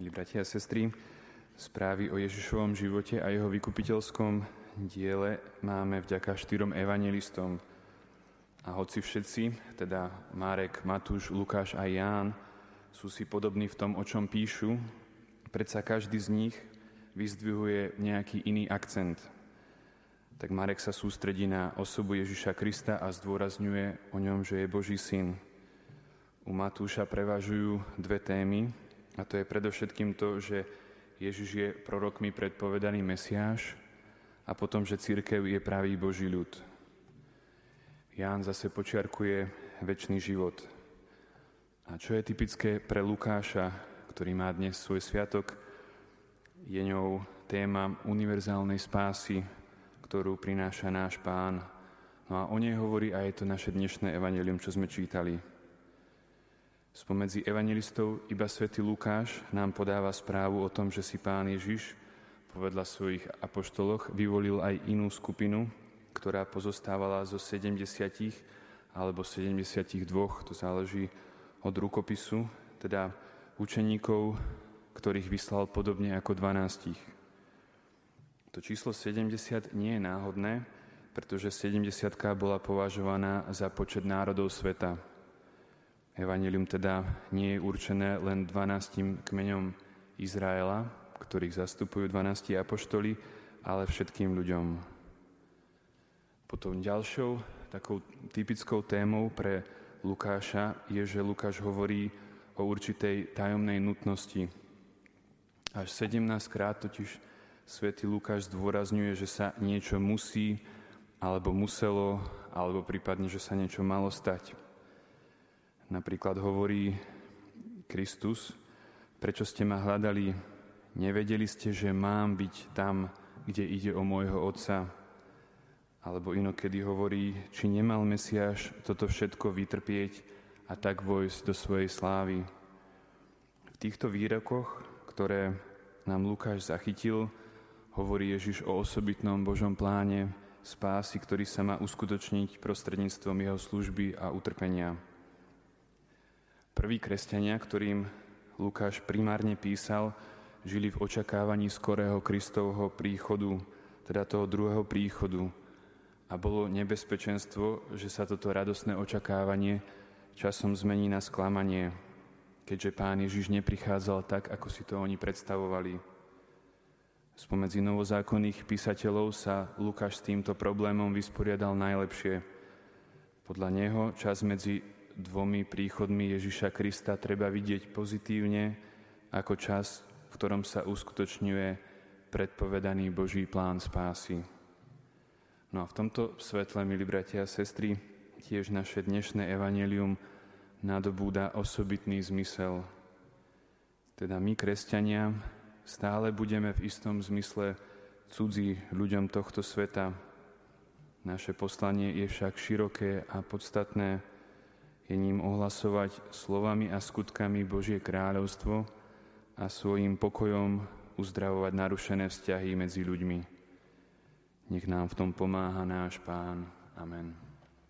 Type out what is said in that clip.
Milí bratia a sestry, správy o Ježišovom živote a jeho vykupiteľskom diele máme vďaka štyrom evangelistom. A hoci všetci, teda Marek, Matúš, Lukáš a Ján, sú si podobní v tom, o čom píšu, predsa každý z nich vyzdvihuje nejaký iný akcent. Tak Marek sa sústredí na osobu Ježiša Krista a zdôrazňuje o ňom, že je Boží syn. U Matúša prevažujú dve témy, a to je predovšetkým to, že Ježiš je prorokmi predpovedaný Mesiáš a potom, že církev je pravý Boží ľud. Ján zase počiarkuje väčší život. A čo je typické pre Lukáša, ktorý má dnes svoj sviatok, je ňou téma univerzálnej spásy, ktorú prináša náš pán. No a o nej hovorí aj to naše dnešné evanelium, čo sme čítali. Spomedzi evangelistov iba svätý Lukáš nám podáva správu o tom, že si pán Ježiš povedla svojich apoštoloch vyvolil aj inú skupinu, ktorá pozostávala zo 70 alebo 72, to záleží od rukopisu, teda učeníkov, ktorých vyslal podobne ako 12. To číslo 70 nie je náhodné, pretože 70 bola považovaná za počet národov sveta. Evangelium teda nie je určené len 12 kmeňom Izraela, ktorých zastupujú 12 apoštoli, ale všetkým ľuďom. Potom ďalšou takou typickou témou pre Lukáša je, že Lukáš hovorí o určitej tajomnej nutnosti. Až 17 krát totiž svätý Lukáš zdôrazňuje, že sa niečo musí, alebo muselo, alebo prípadne, že sa niečo malo stať. Napríklad hovorí Kristus, prečo ste ma hľadali, nevedeli ste, že mám byť tam, kde ide o môjho Otca. Alebo inokedy hovorí, či nemal Mesiáš toto všetko vytrpieť a tak vojsť do svojej slávy. V týchto výrokoch, ktoré nám Lukáš zachytil, hovorí Ježiš o osobitnom Božom pláne spásy, ktorý sa má uskutočniť prostredníctvom jeho služby a utrpenia. Prví kresťania, ktorým Lukáš primárne písal, žili v očakávaní skorého Kristovho príchodu, teda toho druhého príchodu. A bolo nebezpečenstvo, že sa toto radosné očakávanie časom zmení na sklamanie, keďže pán Ježiš neprichádzal tak, ako si to oni predstavovali. Spomedzi novozákonných písateľov sa Lukáš s týmto problémom vysporiadal najlepšie. Podľa neho čas medzi dvomi príchodmi Ježiša Krista treba vidieť pozitívne ako čas, v ktorom sa uskutočňuje predpovedaný Boží plán spásy. No a v tomto svetle, milí bratia a sestry, tiež naše dnešné evanelium nadobúda osobitný zmysel. Teda my, kresťania, stále budeme v istom zmysle cudzí ľuďom tohto sveta. Naše poslanie je však široké a podstatné, je ním ohlasovať slovami a skutkami Božie kráľovstvo a svojim pokojom uzdravovať narušené vzťahy medzi ľuďmi. Nech nám v tom pomáha náš Pán. Amen.